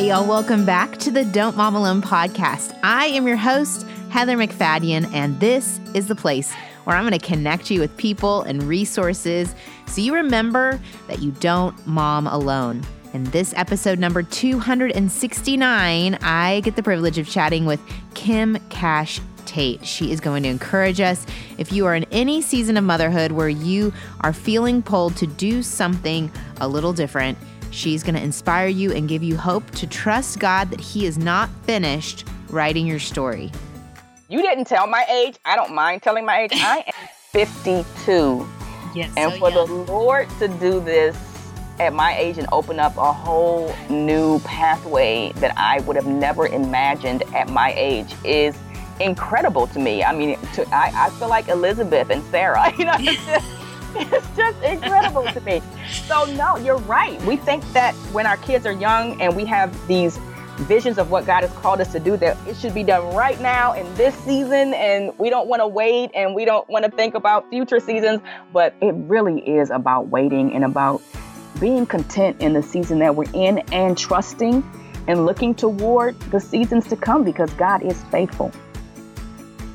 Hey, y'all, welcome back to the Don't Mom Alone podcast. I am your host, Heather MacFadyen, and this is the place where I'm going to connect you with people and resources so you remember that you don't mom alone. In this episode number 269, I get the privilege of chatting with Kim Cash Tate. She is going to encourage us if you are in any season of motherhood where you are feeling pulled to do something a little different She's going to inspire you and give you hope to trust God that He is not finished writing your story. You didn't tell my age. I don't mind telling my age. I am 52. Yes. And so for the Lord to do this at my age and open up a whole new pathway that I would have never imagined at my age is incredible to me. I mean, to, I, I feel like Elizabeth and Sarah. You know, it's just incredible to me. So no, you're right. We think that when our kids are young and we have these visions of what God has called us to do, that it should be done right now in this season, and we don't want to wait and we don't want to think about future seasons. But it really is about waiting and about being content in the season that we're in and trusting and looking toward the seasons to come because God is faithful.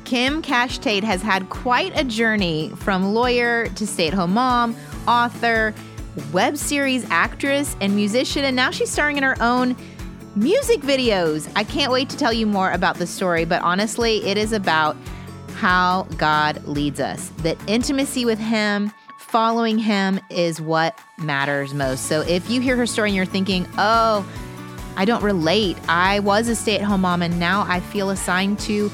Kim Cash Tate has had quite a journey from lawyer to stay at home mom, author, web series actress, and musician, and now she's starring in her own music videos. I can't wait to tell you more about the story, but honestly, it is about how God leads us. That intimacy with Him, following Him is what matters most. So if you hear her story and you're thinking, oh, I don't relate, I was a stay at home mom and now I feel assigned to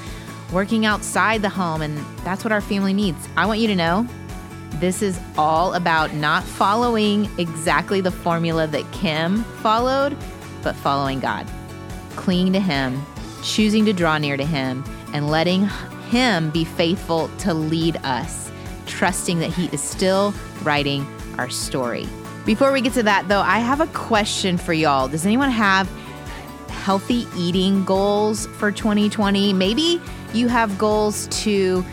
working outside the home, and that's what our family needs. I want you to know this is all about not following exactly the formula that Kim followed, but following God, clinging to Him, choosing to draw near to Him, and letting Him be faithful to lead us, trusting that He is still writing our story. Before we get to that, though, I have a question for y'all. Does anyone have healthy eating goals for 2020? Maybe you have goals to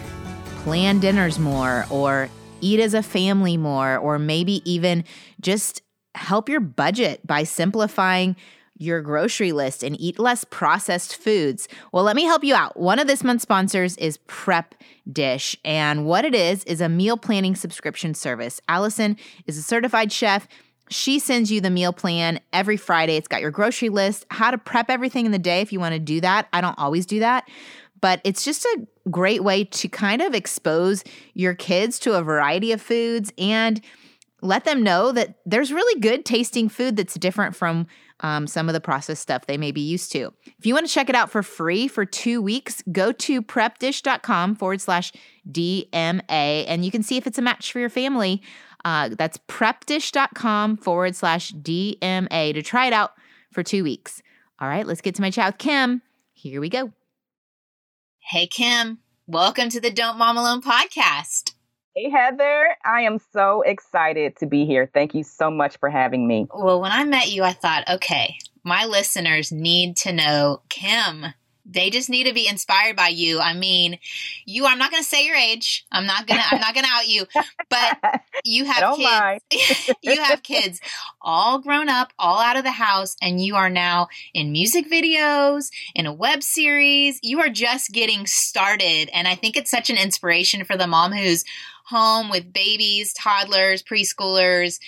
plan dinners more or eat as a family more, or maybe even just help your budget by simplifying your grocery list and eat less processed foods. Well, let me help you out. One of this month's sponsors is Prep Dish, and what it is is a meal planning subscription service. Allison is a certified chef. She sends you the meal plan every Friday. It's got your grocery list, how to prep everything in the day if you want to do that. I don't always do that, but it's just a great way to kind of expose your kids to a variety of foods and let them know that there's really good tasting food that's different from um, some of the processed stuff they may be used to. If you want to check it out for free for two weeks, go to prepdish.com forward slash DMA and you can see if it's a match for your family. Uh, that's prepdish.com forward slash DMA to try it out for two weeks. All right, let's get to my chat with Kim. Here we go. Hey, Kim. Welcome to the Don't Mom Alone podcast. Hey, Heather. I am so excited to be here. Thank you so much for having me. Well, when I met you, I thought, okay, my listeners need to know Kim they just need to be inspired by you. I mean, you I'm not going to say your age. I'm not going to I'm not going to out you, but you have kids. you have kids all grown up, all out of the house and you are now in music videos, in a web series. You are just getting started and I think it's such an inspiration for the mom who's home with babies, toddlers, preschoolers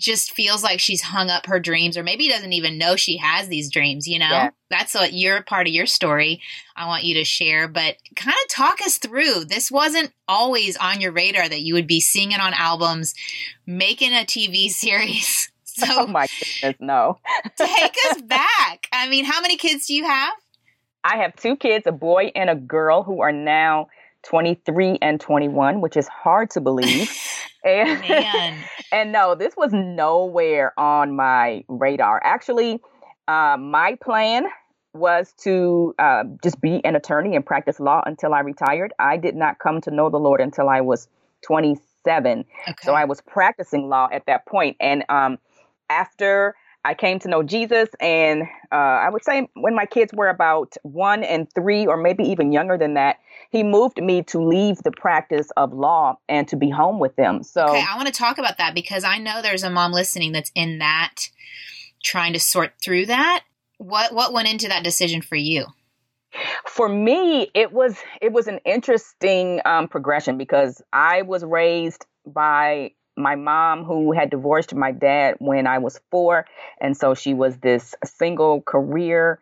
just feels like she's hung up her dreams or maybe doesn't even know she has these dreams you know? Yeah. that's what you're part of your story i want you to share but kind of talk us through. This wasn't always on your radar that you would be singing on albums making a tv series. So oh my goodness no. take us back. I mean how many kids do you have? I have two kids a boy and a girl who are now 23 and 21, which is hard to believe. and, Man. and no, this was nowhere on my radar. Actually, uh, my plan was to uh, just be an attorney and practice law until I retired. I did not come to know the Lord until I was 27. Okay. So I was practicing law at that point. And um, after I came to know Jesus, and uh, I would say when my kids were about one and three, or maybe even younger than that, he moved me to leave the practice of law and to be home with them. So, okay, I want to talk about that because I know there's a mom listening that's in that, trying to sort through that. what what went into that decision for you? For me, it was it was an interesting um, progression because I was raised by my mom who had divorced my dad when I was four, and so she was this single career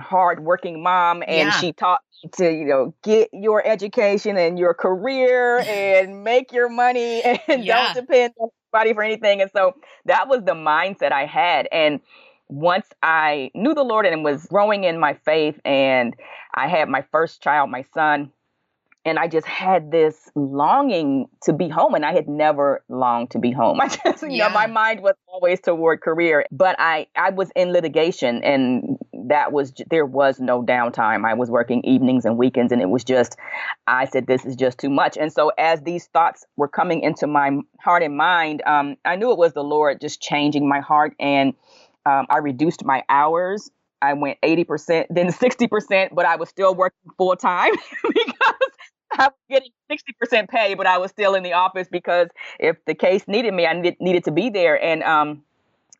hardworking mom and yeah. she taught me to you know get your education and your career and make your money and yeah. don't depend on anybody for anything and so that was the mindset i had and once I knew the Lord and was growing in my faith, and I had my first child, my son, and I just had this longing to be home, and I had never longed to be home. I just, you yeah. know, my mind was always toward career, but I I was in litigation, and that was there was no downtime. I was working evenings and weekends, and it was just I said this is just too much. And so as these thoughts were coming into my heart and mind, um, I knew it was the Lord just changing my heart and um, I reduced my hours. I went 80%, then 60%, but I was still working full time because I was getting 60% pay, but I was still in the office because if the case needed me, I needed, needed to be there. And, um,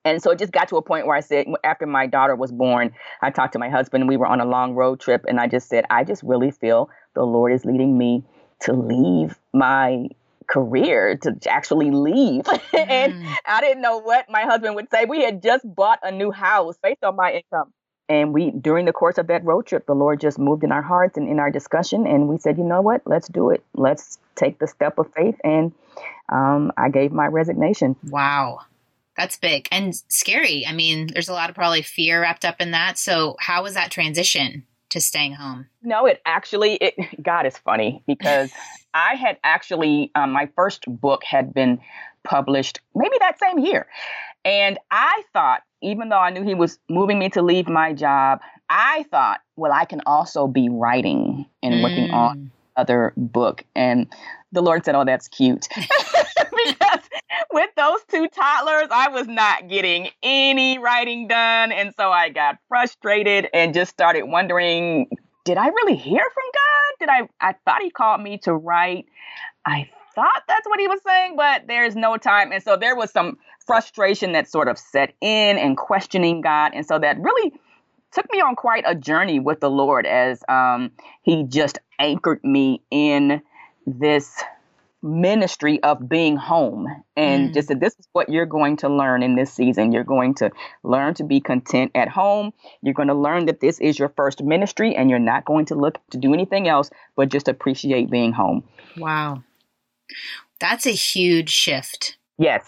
and so it just got to a point where I said, after my daughter was born, I talked to my husband. We were on a long road trip, and I just said, I just really feel the Lord is leading me to leave my career to actually leave. Mm. and I didn't know what my husband would say. We had just bought a new house based on my income. And we, during the course of that road trip, the Lord just moved in our hearts and in our discussion. And we said, you know what? Let's do it. Let's take the step of faith. And um, I gave my resignation. Wow. That's big and scary. I mean, there's a lot of probably fear wrapped up in that. So, how was that transition? to staying home? No, it actually, it, God is funny because I had actually, um, my first book had been published maybe that same year. And I thought, even though I knew he was moving me to leave my job, I thought, well, I can also be writing and mm. working on mm. other book. And the Lord said, oh, that's cute. because with those two toddlers, I was not getting any writing done. And so I got frustrated and just started wondering, did I really hear from God? Did I I thought he called me to write. I thought that's what he was saying, but there's no time. And so there was some frustration that sort of set in and questioning God. And so that really took me on quite a journey with the Lord as um, he just anchored me in this ministry of being home. And mm. just said this is what you're going to learn in this season. You're going to learn to be content at home. You're going to learn that this is your first ministry and you're not going to look to do anything else but just appreciate being home. Wow. That's a huge shift. Yes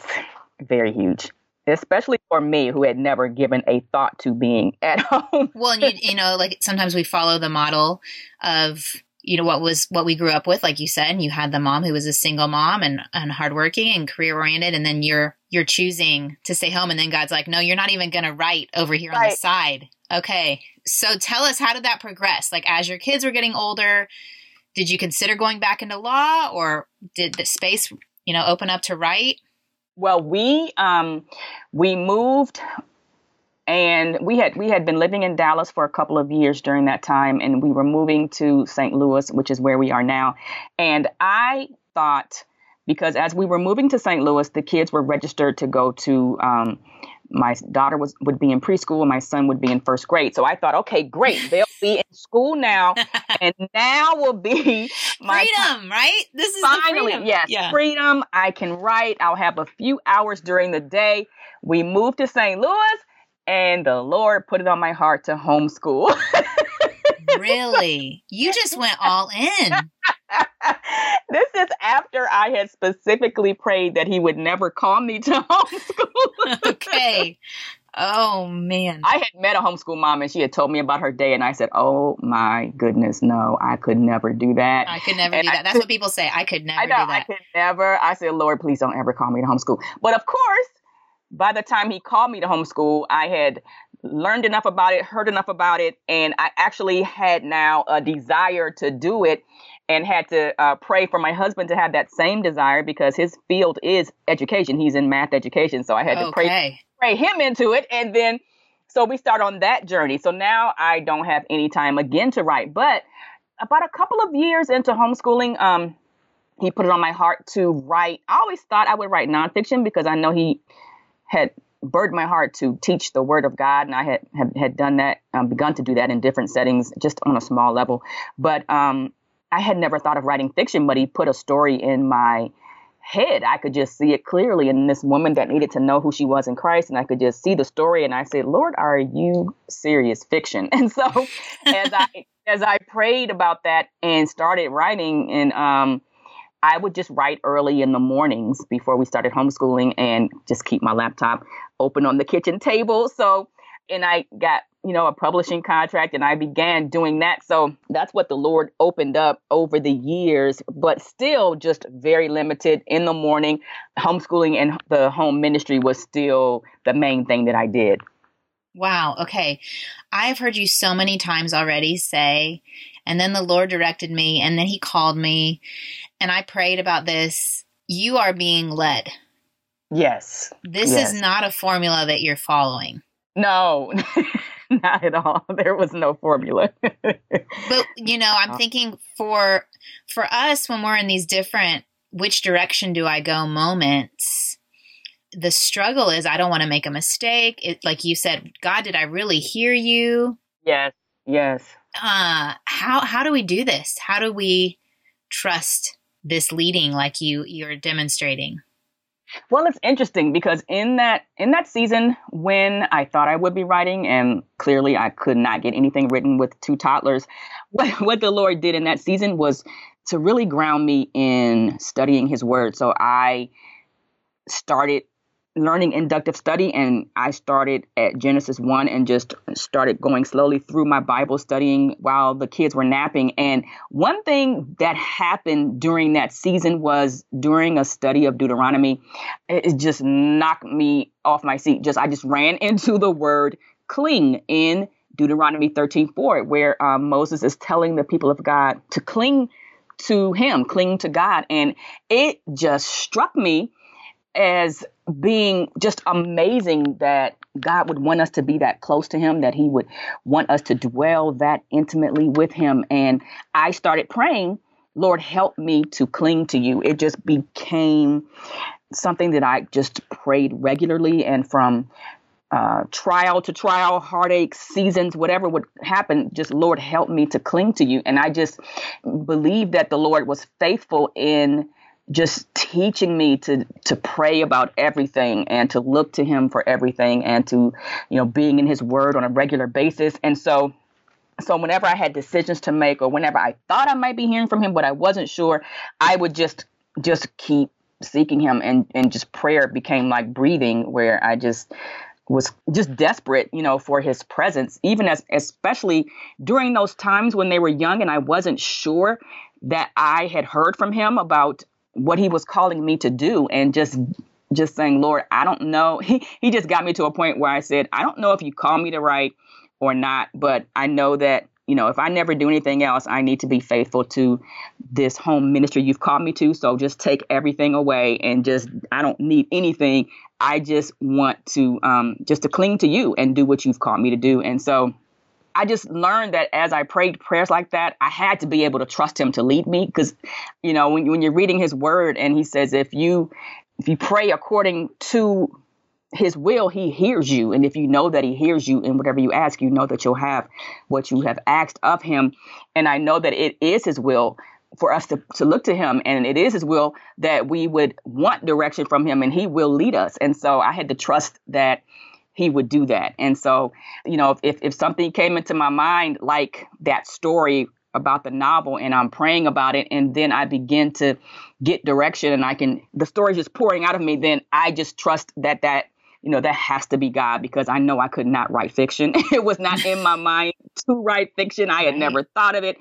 very huge especially for me who had never given a thought to being at home. Well and you, you know like sometimes we follow the model of you know what was what we grew up with like you said and you had the mom who was a single mom and and hardworking and career oriented and then you're you're choosing to stay home and then god's like no you're not even going to write over here right. on the side. Okay. So tell us how did that progress? Like as your kids were getting older did you consider going back into law or did the space you know open up to write well we um we moved and we had we had been living in Dallas for a couple of years during that time and we were moving to St. Louis which is where we are now and I thought because as we were moving to St. Louis the kids were registered to go to um, my daughter was would be in preschool and my son would be in first grade so I thought okay great they'll be in school now and now will be my freedom time. right this is finally yes yeah. freedom I can write I'll have a few hours during the day we moved to St. Louis and the Lord put it on my heart to homeschool. really? You just went all in. this is after I had specifically prayed that he would never call me to homeschool. okay. Oh man. I had met a homeschool mom and she had told me about her day and I said, "Oh my goodness, no. I could never do that." I could never and do that. That's what people say. I could never I know, do that. I could never. I said, "Lord, please don't ever call me to homeschool." But of course, by the time he called me to homeschool, I had learned enough about it, heard enough about it, and I actually had now a desire to do it and had to uh, pray for my husband to have that same desire because his field is education. He's in math education. So I had to pray, pray him into it. And then, so we start on that journey. So now I don't have any time again to write. But about a couple of years into homeschooling, um, he put it on my heart to write. I always thought I would write nonfiction because I know he had burdened my heart to teach the word of God, and I had had, had done that, um, begun to do that in different settings, just on a small level. But um, I had never thought of writing fiction, but he put a story in my head. I could just see it clearly in this woman that needed to know who she was in Christ, and I could just see the story. And I said, "Lord, are you serious fiction?" And so, as I as I prayed about that and started writing, and um, I would just write early in the mornings before we started homeschooling, and just keep my laptop open on the kitchen table. So, and I got you know, a publishing contract and I began doing that. So that's what the Lord opened up over the years, but still just very limited in the morning. Homeschooling and the home ministry was still the main thing that I did. Wow. Okay. I've heard you so many times already say, and then the Lord directed me, and then He called me, and I prayed about this. You are being led. Yes. This yes. is not a formula that you're following. No. Not at all. There was no formula. but you know, I'm thinking for for us when we're in these different which direction do I go moments, the struggle is I don't want to make a mistake. It, like you said, God, did I really hear you? Yes. Yes. Uh how how do we do this? How do we trust this leading like you you're demonstrating? Well, it's interesting because in that in that season when I thought I would be writing, and clearly I could not get anything written with two toddlers, what, what the Lord did in that season was to really ground me in studying His Word. So I started learning inductive study and I started at Genesis 1 and just started going slowly through my Bible studying while the kids were napping. And one thing that happened during that season was during a study of Deuteronomy, it just knocked me off my seat. Just I just ran into the word cling in Deuteronomy 13 4, where um, Moses is telling the people of God to cling to him, cling to God. And it just struck me as being just amazing that God would want us to be that close to Him, that He would want us to dwell that intimately with Him. And I started praying, Lord, help me to cling to you. It just became something that I just prayed regularly. And from uh, trial to trial, heartache, seasons, whatever would happen, just Lord, help me to cling to you. And I just believe that the Lord was faithful in just teaching me to to pray about everything and to look to him for everything and to you know being in his word on a regular basis. And so so whenever i had decisions to make or whenever i thought i might be hearing from him but i wasn't sure i would just just keep seeking him and and just prayer became like breathing where i just was just desperate, you know, for his presence, even as especially during those times when they were young and I wasn't sure that I had heard from him about what he was calling me to do and just just saying, Lord, I don't know. He he just got me to a point where I said, I don't know if you call me to write or not, but I know that, you know, if I never do anything else, I need to be faithful to this home ministry you've called me to. So just take everything away and just I don't need anything. I just want to um just to cling to you and do what you've called me to do. And so I just learned that as I prayed prayers like that, I had to be able to trust him to lead me because, you know, when, when you're reading his word and he says, if you, if you pray according to his will, he hears you. And if you know that he hears you in whatever you ask, you know that you'll have what you have asked of him. And I know that it is his will for us to, to look to him and it is his will that we would want direction from him and he will lead us. And so I had to trust that he would do that. And so, you know, if, if something came into my mind like that story about the novel and I'm praying about it and then I begin to get direction and I can the story's just pouring out of me, then I just trust that that you know that has to be God because I know I could not write fiction. it was not in my mind to write fiction. I had never thought of it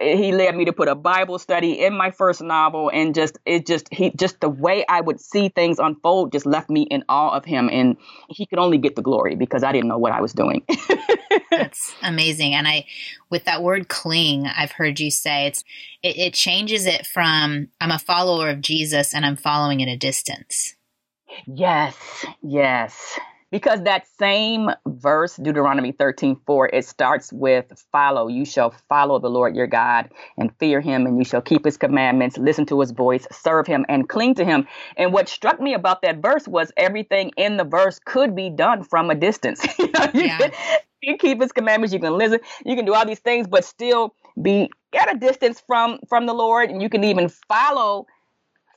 he led me to put a Bible study in my first novel, and just it just he just the way I would see things unfold just left me in awe of him, and he could only get the glory because I didn't know what I was doing. That's amazing, and I with that word cling, I've heard you say it's it, it changes it from I'm a follower of Jesus and I'm following at a distance. Yes, yes, because that same verse, Deuteronomy 13 4, it starts with follow. You shall follow the Lord your God and fear him, and you shall keep his commandments, listen to his voice, serve him, and cling to him. And what struck me about that verse was everything in the verse could be done from a distance. you, know, you, yeah. can, you keep his commandments, you can listen, you can do all these things, but still be at a distance from from the Lord, and you can even follow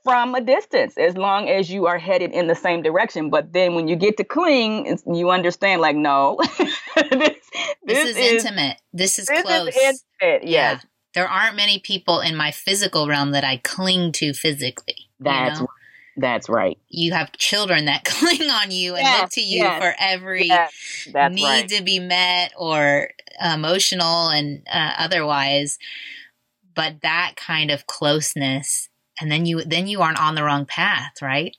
from a distance as long as you are headed in the same direction. But then when you get to cling, you understand like, no, this, this, this is, is, intimate. This is this close. Is intimate, yes. Yeah. There aren't many people in my physical realm that I cling to physically. That's you know? That's right. You have children that cling on you and yes, look to you yes, for every yes, need right. to be met or emotional and uh, otherwise. But that kind of closeness and then you then you aren't on the wrong path, right?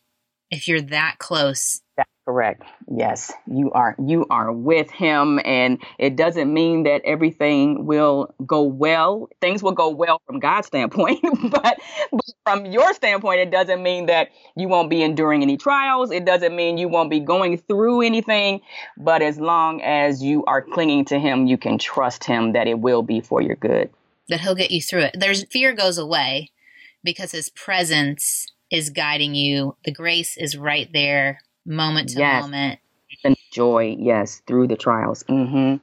If you're that close. That's correct. Yes, you are you are with him and it doesn't mean that everything will go well. Things will go well from God's standpoint, but, but from your standpoint it doesn't mean that you won't be enduring any trials. It doesn't mean you won't be going through anything, but as long as you are clinging to him, you can trust him that it will be for your good. That he'll get you through it. There's fear goes away because his presence is guiding you. The grace is right there, moment to yes. moment. And joy, yes, through the trials. Mm-hmm.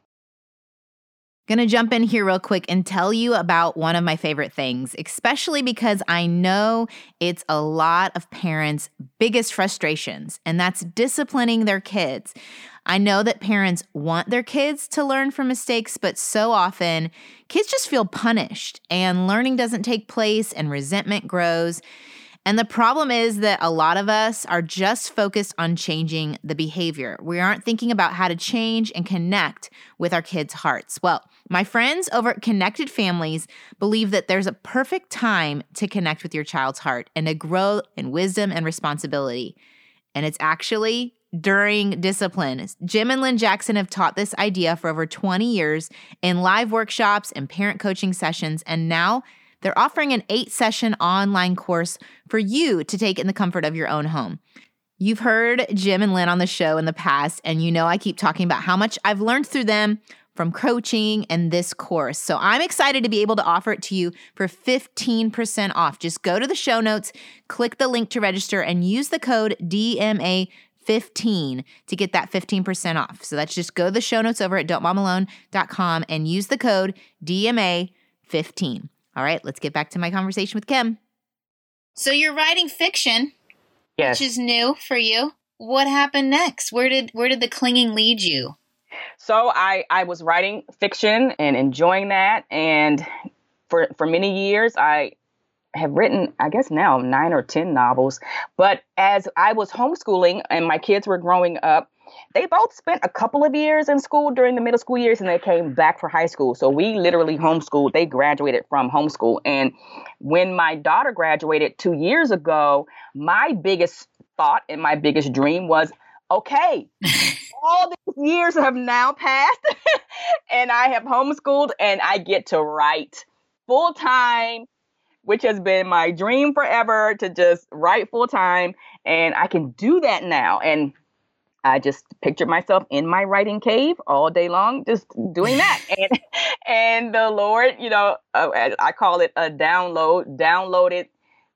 Gonna jump in here real quick and tell you about one of my favorite things, especially because I know it's a lot of parents' biggest frustrations, and that's disciplining their kids. I know that parents want their kids to learn from mistakes, but so often kids just feel punished and learning doesn't take place and resentment grows. And the problem is that a lot of us are just focused on changing the behavior. We aren't thinking about how to change and connect with our kids' hearts. Well, my friends over at Connected Families believe that there's a perfect time to connect with your child's heart and to grow in wisdom and responsibility. And it's actually during discipline. Jim and Lynn Jackson have taught this idea for over 20 years in live workshops and parent coaching sessions, and now they're offering an eight session online course for you to take in the comfort of your own home. You've heard Jim and Lynn on the show in the past, and you know I keep talking about how much I've learned through them from coaching and this course. So I'm excited to be able to offer it to you for 15% off. Just go to the show notes, click the link to register, and use the code DMA 15 to get that 15% off. So that's just go to the show notes over at don'tmomalone.com and use the code DMA15. All right, let's get back to my conversation with Kim. So you're writing fiction, yes. which is new for you. What happened next? Where did where did the clinging lead you? So I I was writing fiction and enjoying that and for for many years I have written, I guess now nine or 10 novels. But as I was homeschooling and my kids were growing up, they both spent a couple of years in school during the middle school years and they came back for high school. So we literally homeschooled. They graduated from homeschool. And when my daughter graduated two years ago, my biggest thought and my biggest dream was okay, all these years have now passed and I have homeschooled and I get to write full time which has been my dream forever to just write full time. And I can do that now. And I just pictured myself in my writing cave all day long, just doing that. and and the Lord, you know, uh, I call it a download, downloaded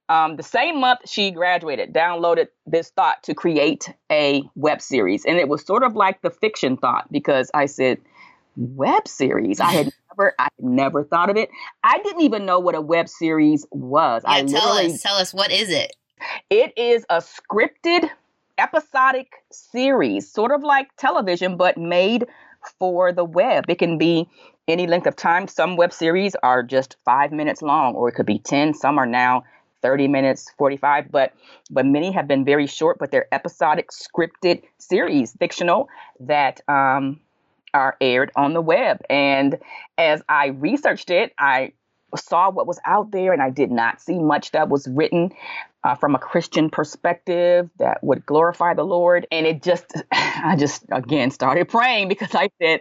um, the same month she graduated, downloaded this thought to create a web series. And it was sort of like the fiction thought because I said, web series. I had never, I had never thought of it. I didn't even know what a web series was. Yeah, I tell us, tell us, what is it? It is a scripted episodic series, sort of like television, but made for the web. It can be any length of time. Some web series are just five minutes long, or it could be 10. Some are now 30 minutes 45 but but many have been very short but they're episodic scripted series fictional that um are aired on the web. And as I researched it, I saw what was out there and I did not see much that was written uh, from a Christian perspective that would glorify the Lord. And it just, I just again started praying because I said,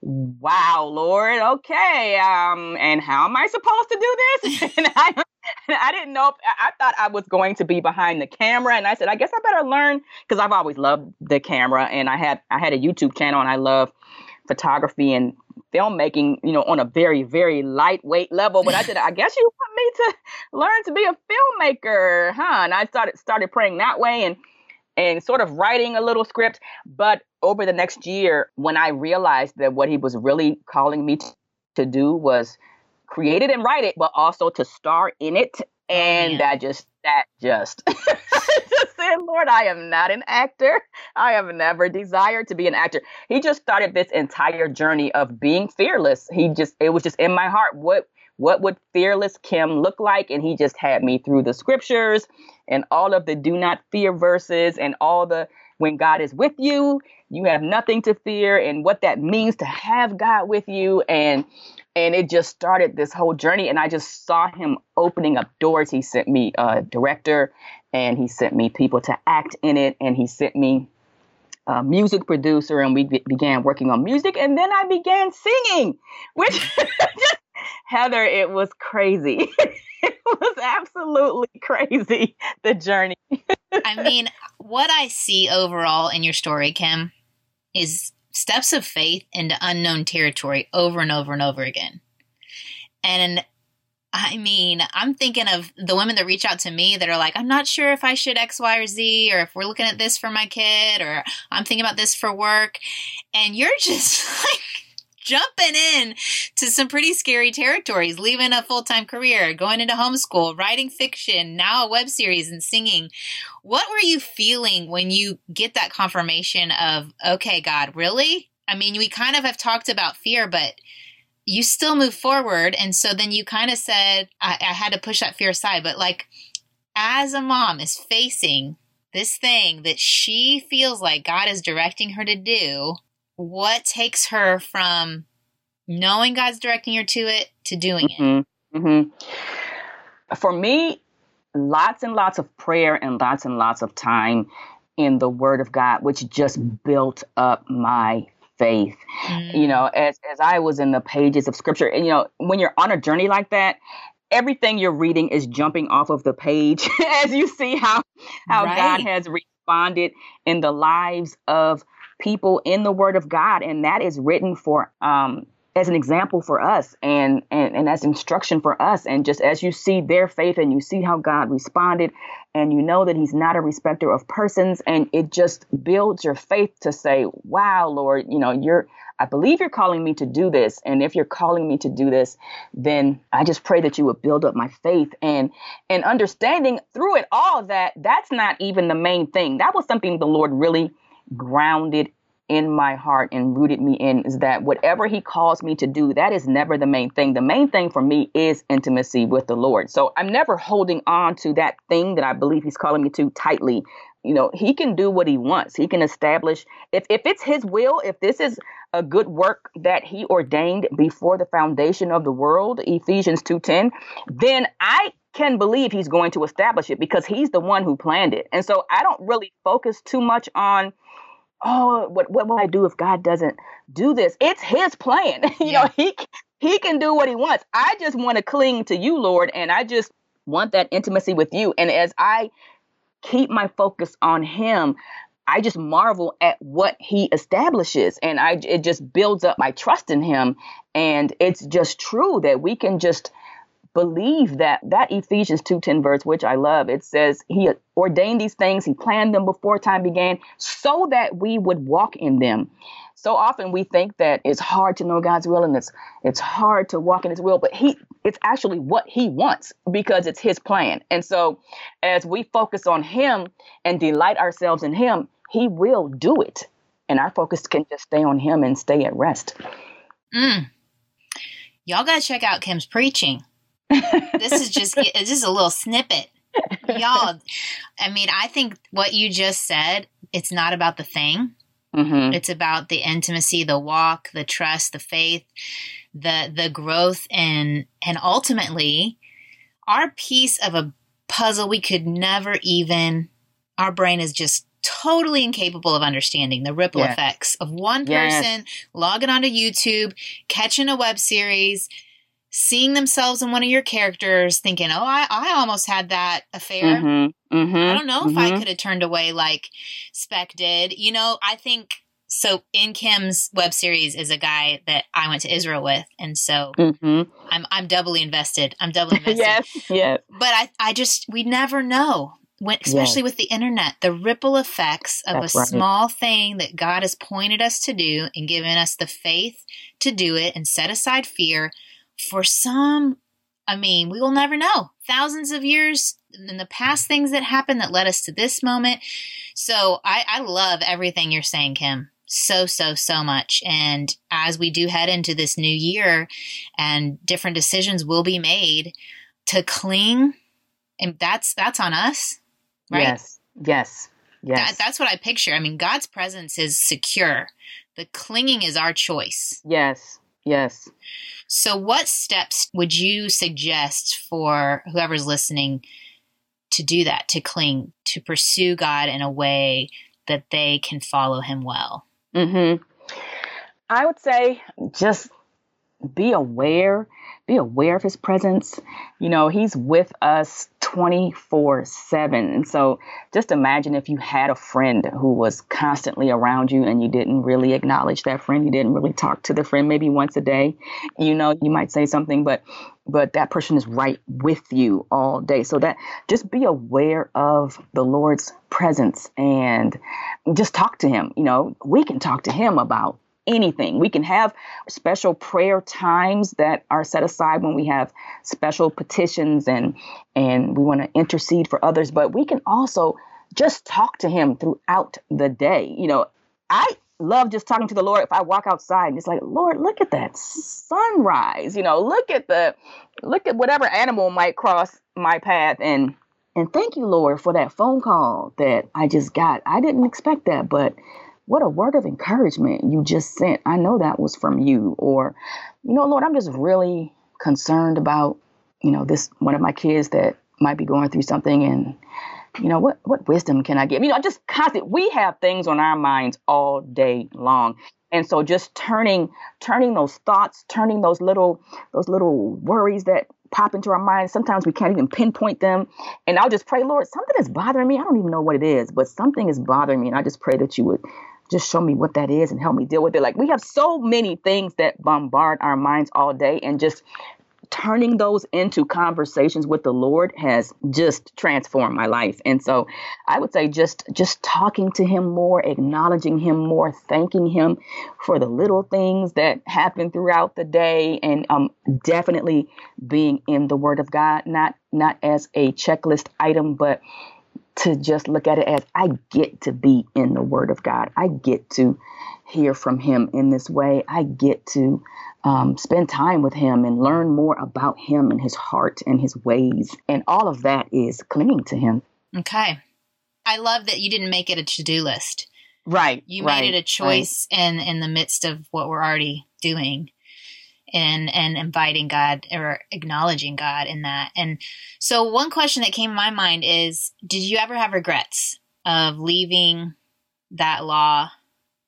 wow, Lord, okay. Um, and how am I supposed to do this? and I, I didn't know. I thought I was going to be behind the camera, and I said, I guess I better learn because I've always loved the camera, and I had I had a YouTube channel, and I love photography and filmmaking, you know, on a very very lightweight level. But I said, I guess you want me to learn to be a filmmaker, huh? And I started started praying that way, and and sort of writing a little script. But over the next year, when I realized that what he was really calling me to, to do was create it and write it, but also to star in it. Oh, and that just, that just, just said, Lord, I am not an actor. I have never desired to be an actor. He just started this entire journey of being fearless. He just, it was just in my heart. What, what would fearless Kim look like? And he just had me through the scriptures and all of the do not fear verses and all the when God is with you, you have nothing to fear and what that means to have God with you and and it just started this whole journey and I just saw him opening up doors. He sent me a director and he sent me people to act in it and he sent me a music producer and we began working on music and then I began singing which Heather, it was crazy. it was absolutely crazy, the journey. I mean, what I see overall in your story, Kim, is steps of faith into unknown territory over and over and over again. And I mean, I'm thinking of the women that reach out to me that are like, I'm not sure if I should X, Y, or Z, or if we're looking at this for my kid, or I'm thinking about this for work. And you're just like, jumping in to some pretty scary territories, leaving a full time career, going into homeschool, writing fiction, now a web series, and singing. What were you feeling when you get that confirmation of, okay, God, really? I mean, we kind of have talked about fear, but you still move forward. And so then you kind of said, I, I had to push that fear aside. But like, as a mom is facing this thing that she feels like God is directing her to do, what takes her from knowing God's directing her to it to doing it? Mm-hmm. Mm-hmm. For me, lots and lots of prayer and lots and lots of time in the Word of God, which just built up my faith. Mm. You know, as as I was in the pages of Scripture, and you know, when you're on a journey like that, everything you're reading is jumping off of the page as you see how how right. God has responded in the lives of people in the Word of God, and that is written for um, as an example for us and, and and as instruction for us. And just as you see their faith and you see how God responded, and you know that He's not a respecter of persons, and it just builds your faith to say, "Wow, Lord, you know you're." I believe you're calling me to do this. And if you're calling me to do this, then I just pray that you would build up my faith and and understanding through it all that that's not even the main thing. That was something the Lord really grounded in my heart and rooted me in is that whatever he calls me to do, that is never the main thing. The main thing for me is intimacy with the Lord. So I'm never holding on to that thing that I believe he's calling me to tightly. You know, he can do what he wants. He can establish if if it's his will, if this is a good work that he ordained before the foundation of the world, Ephesians 2:10, then I can believe he's going to establish it because he's the one who planned it. And so I don't really focus too much on oh, what what will I do if God doesn't do this? It's His plan. you yeah. know, He He can do what He wants. I just want to cling to you, Lord, and I just want that intimacy with you. And as I keep my focus on Him, I just marvel at what He establishes, and I it just builds up my trust in Him. And it's just true that we can just believe that that Ephesians 2:10 verse which I love it says he ordained these things he planned them before time began so that we would walk in them. So often we think that it's hard to know God's will and it's it's hard to walk in his will but he it's actually what he wants because it's his plan. And so as we focus on him and delight ourselves in him he will do it. And our focus can just stay on him and stay at rest. Mm. y'all got to check out Kim's preaching this is just it's just a little snippet y'all i mean i think what you just said it's not about the thing mm-hmm. it's about the intimacy the walk the trust the faith the the growth and and ultimately our piece of a puzzle we could never even our brain is just totally incapable of understanding the ripple yes. effects of one person yes. logging onto youtube catching a web series seeing themselves in one of your characters, thinking, "Oh, I, I almost had that affair. Mm-hmm, mm-hmm, I don't know if I mm-hmm. could have turned away like Spec did." You know, I think so. In Kim's web series is a guy that I went to Israel with, and so mm-hmm. I'm I'm doubly invested. I'm doubly invested. yes, yes. But I I just we never know. When, especially yes. with the internet, the ripple effects of That's a right. small thing that God has pointed us to do and given us the faith to do it and set aside fear for some, I mean, we will never know. Thousands of years in the past things that happened that led us to this moment. So I, I love everything you're saying, Kim. So, so, so much. And as we do head into this new year and different decisions will be made to cling, and that's that's on us. Right? Yes. Yes. Yes. That, that's what I picture. I mean, God's presence is secure. The clinging is our choice. Yes. Yes. So, what steps would you suggest for whoever's listening to do that, to cling, to pursue God in a way that they can follow Him well? Mm-hmm. I would say just be aware be aware of his presence. You know, he's with us 24 7. And so just imagine if you had a friend who was constantly around you and you didn't really acknowledge that friend. You didn't really talk to the friend maybe once a day. You know, you might say something, but but that person is right with you all day. So that just be aware of the Lord's presence and just talk to him. You know, we can talk to him about anything. We can have special prayer times that are set aside when we have special petitions and and we want to intercede for others, but we can also just talk to him throughout the day. You know, I love just talking to the Lord if I walk outside and it's like, Lord, look at that sunrise. You know, look at the look at whatever animal might cross my path and and thank you, Lord, for that phone call that I just got. I didn't expect that, but what a word of encouragement you just sent. I know that was from you. Or, you know, Lord, I'm just really concerned about, you know, this one of my kids that might be going through something and you know what what wisdom can I give? You know, just constant we have things on our minds all day long. And so just turning turning those thoughts, turning those little those little worries that pop into our minds. Sometimes we can't even pinpoint them. And I'll just pray, Lord, something is bothering me. I don't even know what it is, but something is bothering me. And I just pray that you would just show me what that is and help me deal with it. Like we have so many things that bombard our minds all day and just turning those into conversations with the Lord has just transformed my life. And so I would say just just talking to him more, acknowledging him more, thanking him for the little things that happen throughout the day and um definitely being in the word of God, not not as a checklist item, but to just look at it as I get to be in the Word of God. I get to hear from Him in this way. I get to um, spend time with Him and learn more about Him and His heart and His ways. And all of that is clinging to Him. Okay. I love that you didn't make it a to do list. Right. You right, made it a choice right. in, in the midst of what we're already doing and and inviting God or acknowledging God in that. And so one question that came to my mind is did you ever have regrets of leaving that law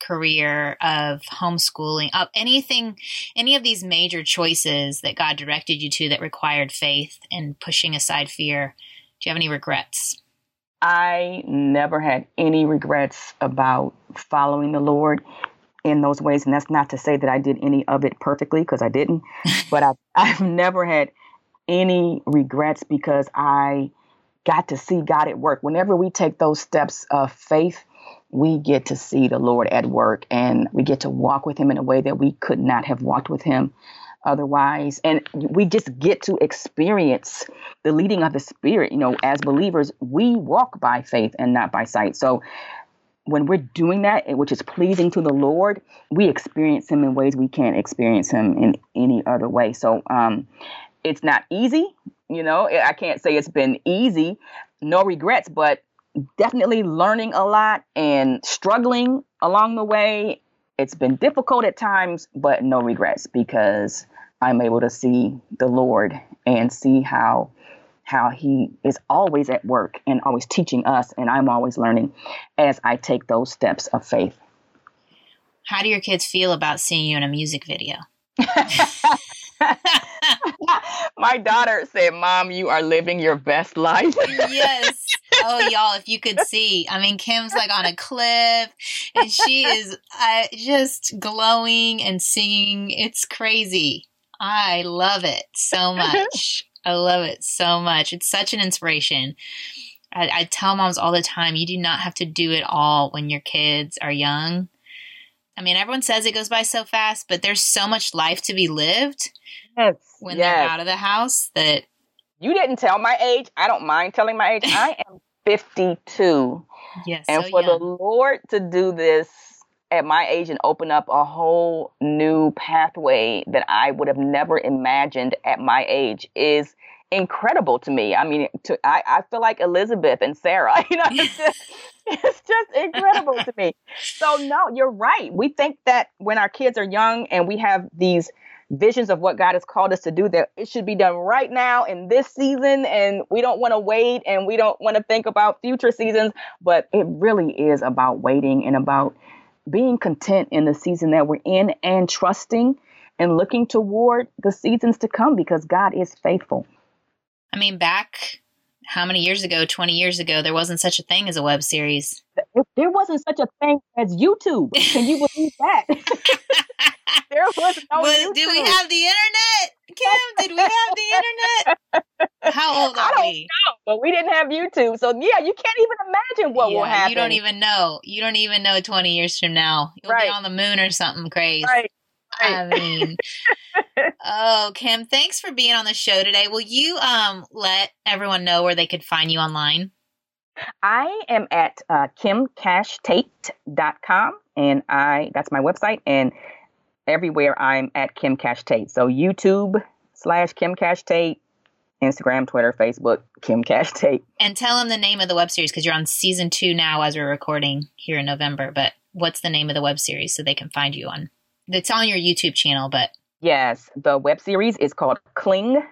career of homeschooling of anything any of these major choices that God directed you to that required faith and pushing aside fear? Do you have any regrets? I never had any regrets about following the Lord in those ways. And that's not to say that I did any of it perfectly because I didn't, but I've, I've never had any regrets because I got to see God at work. Whenever we take those steps of faith, we get to see the Lord at work and we get to walk with Him in a way that we could not have walked with Him otherwise. And we just get to experience the leading of the Spirit. You know, as believers, we walk by faith and not by sight. So when we're doing that, which is pleasing to the Lord, we experience Him in ways we can't experience Him in any other way. So um, it's not easy. You know, I can't say it's been easy, no regrets, but definitely learning a lot and struggling along the way. It's been difficult at times, but no regrets because I'm able to see the Lord and see how how he is always at work and always teaching us, and I'm always learning as I take those steps of faith. How do your kids feel about seeing you in a music video? My daughter said, Mom, you are living your best life. yes. Oh, y'all, if you could see. I mean, Kim's like on a cliff and she is uh, just glowing and singing. It's crazy. I love it so much. I love it so much. It's such an inspiration. I, I, tell moms all the time you do not have to do it all when your kids are young. I mean, everyone says it goes by so fast, but there's so much life to be lived yes, when yes. they're out of the house that. You didn't tell my age. I don't mind telling my age. I am 52. Yes. And so for young. the Lord to do this at my age and open up a whole new pathway that I would have never imagined at my age is incredible to me. I mean, to, I, I feel like Elizabeth and Sarah. You know, it's just, it's just incredible to me. So no, you're right. We think that when our kids are young and we have these visions of what God has called us to do, that it should be done right now in this season, and we don't want to wait and we don't want to think about future seasons. But it really is about waiting and about being content in the season that we're in and trusting and looking toward the seasons to come because God is faithful. I mean, back how many years ago, 20 years ago, there wasn't such a thing as a web series. There wasn't such a thing as YouTube. Can you believe that? there was no. Did we have the internet? Kim, did we have the internet? How old are I don't we? Know, but we didn't have YouTube. So yeah, you can't even imagine what yeah, will happen. You don't even know. You don't even know 20 years from now. You'll right. be on the moon or something crazy. Right. I mean, oh, Kim, thanks for being on the show today. Will you um let everyone know where they could find you online? I am at uh, kimcashtate.com and I that's my website and everywhere I'm at Kim Cash Tate. So YouTube slash Kim Cash Tate, Instagram, Twitter, Facebook, Kim Cash Tate. And tell them the name of the web series because you're on season two now as we're recording here in November. But what's the name of the web series so they can find you on? It's on your YouTube channel, but yes, the web series is called Cling.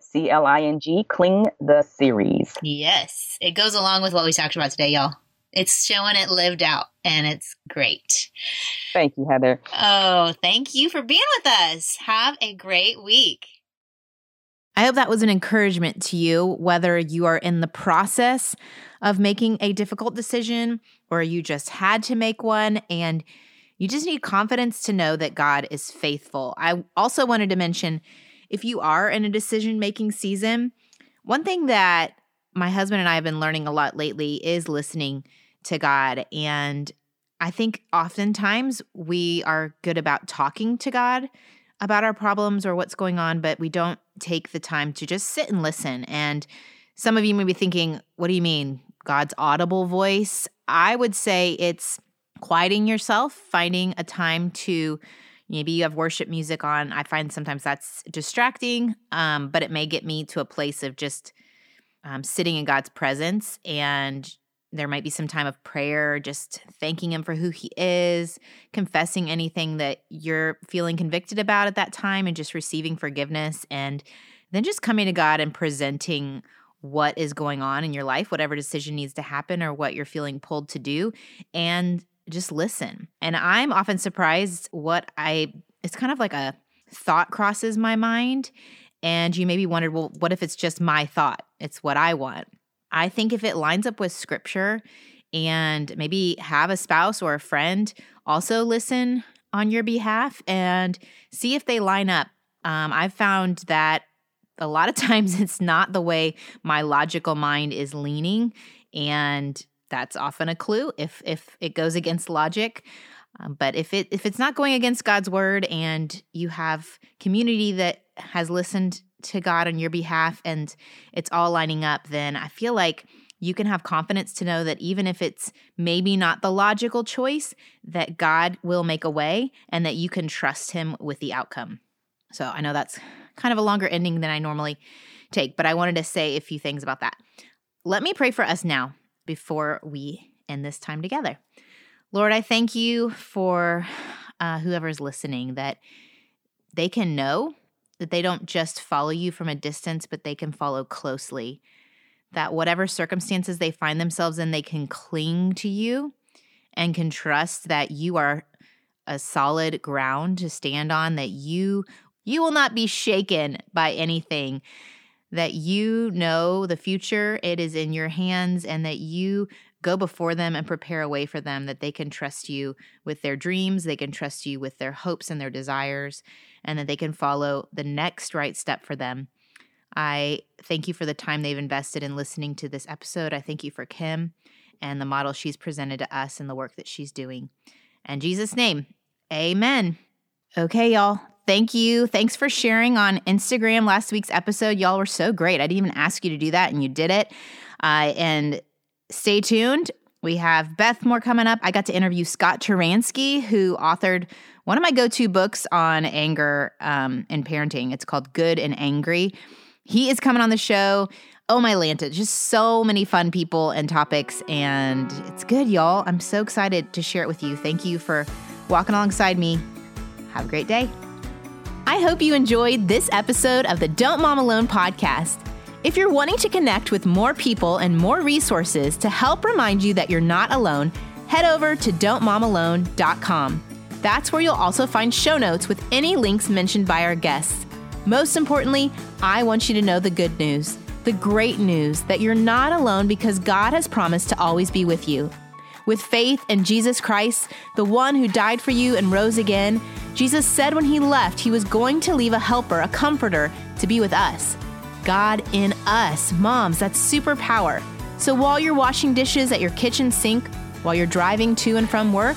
C L I N G, Cling the series. Yes, it goes along with what we talked about today, y'all. It's showing it lived out, and it's great. Thank you, Heather. Oh, thank you for being with us. Have a great week. I hope that was an encouragement to you, whether you are in the process of making a difficult decision or you just had to make one and you just need confidence to know that God is faithful. I also wanted to mention if you are in a decision making season, one thing that my husband and I have been learning a lot lately is listening to God. And I think oftentimes we are good about talking to God about our problems or what's going on, but we don't take the time to just sit and listen. And some of you may be thinking, what do you mean? God's audible voice? I would say it's quieting yourself, finding a time to maybe you have worship music on. I find sometimes that's distracting, um, but it may get me to a place of just um, sitting in God's presence. And there might be some time of prayer, just thanking Him for who He is, confessing anything that you're feeling convicted about at that time, and just receiving forgiveness. And then just coming to God and presenting what is going on in your life, whatever decision needs to happen or what you're feeling pulled to do. And just listen. And I'm often surprised what I, it's kind of like a thought crosses my mind. And you maybe wondered, well, what if it's just my thought? It's what I want. I think if it lines up with scripture and maybe have a spouse or a friend also listen on your behalf and see if they line up. Um, I've found that a lot of times it's not the way my logical mind is leaning. And that's often a clue if if it goes against logic. Um, but if it if it's not going against God's word and you have community that has listened to God on your behalf and it's all lining up, then I feel like you can have confidence to know that even if it's maybe not the logical choice, that God will make a way and that you can trust him with the outcome. So I know that's kind of a longer ending than I normally take, but I wanted to say a few things about that. Let me pray for us now before we end this time together. Lord, I thank you for uh, whoever's listening that they can know that they don't just follow you from a distance, but they can follow closely. That whatever circumstances they find themselves in, they can cling to you and can trust that you are a solid ground to stand on, that you You will not be shaken by anything. That you know the future, it is in your hands, and that you go before them and prepare a way for them that they can trust you with their dreams, they can trust you with their hopes and their desires, and that they can follow the next right step for them. I thank you for the time they've invested in listening to this episode. I thank you for Kim and the model she's presented to us and the work that she's doing. In Jesus' name, amen. Okay, y'all. Thank you. Thanks for sharing on Instagram last week's episode. Y'all were so great. I didn't even ask you to do that, and you did it. Uh, and stay tuned. We have Beth Moore coming up. I got to interview Scott Turansky, who authored one of my go to books on anger um, and parenting. It's called Good and Angry. He is coming on the show. Oh my Lanta, just so many fun people and topics, and it's good, y'all. I'm so excited to share it with you. Thank you for walking alongside me. Have a great day. I hope you enjoyed this episode of the Don't Mom Alone podcast. If you're wanting to connect with more people and more resources to help remind you that you're not alone, head over to don'tmomalone.com. That's where you'll also find show notes with any links mentioned by our guests. Most importantly, I want you to know the good news, the great news that you're not alone because God has promised to always be with you. With faith in Jesus Christ, the one who died for you and rose again, Jesus said when he left, he was going to leave a helper, a comforter, to be with us. God in us. Moms, that's superpower. So while you're washing dishes at your kitchen sink, while you're driving to and from work,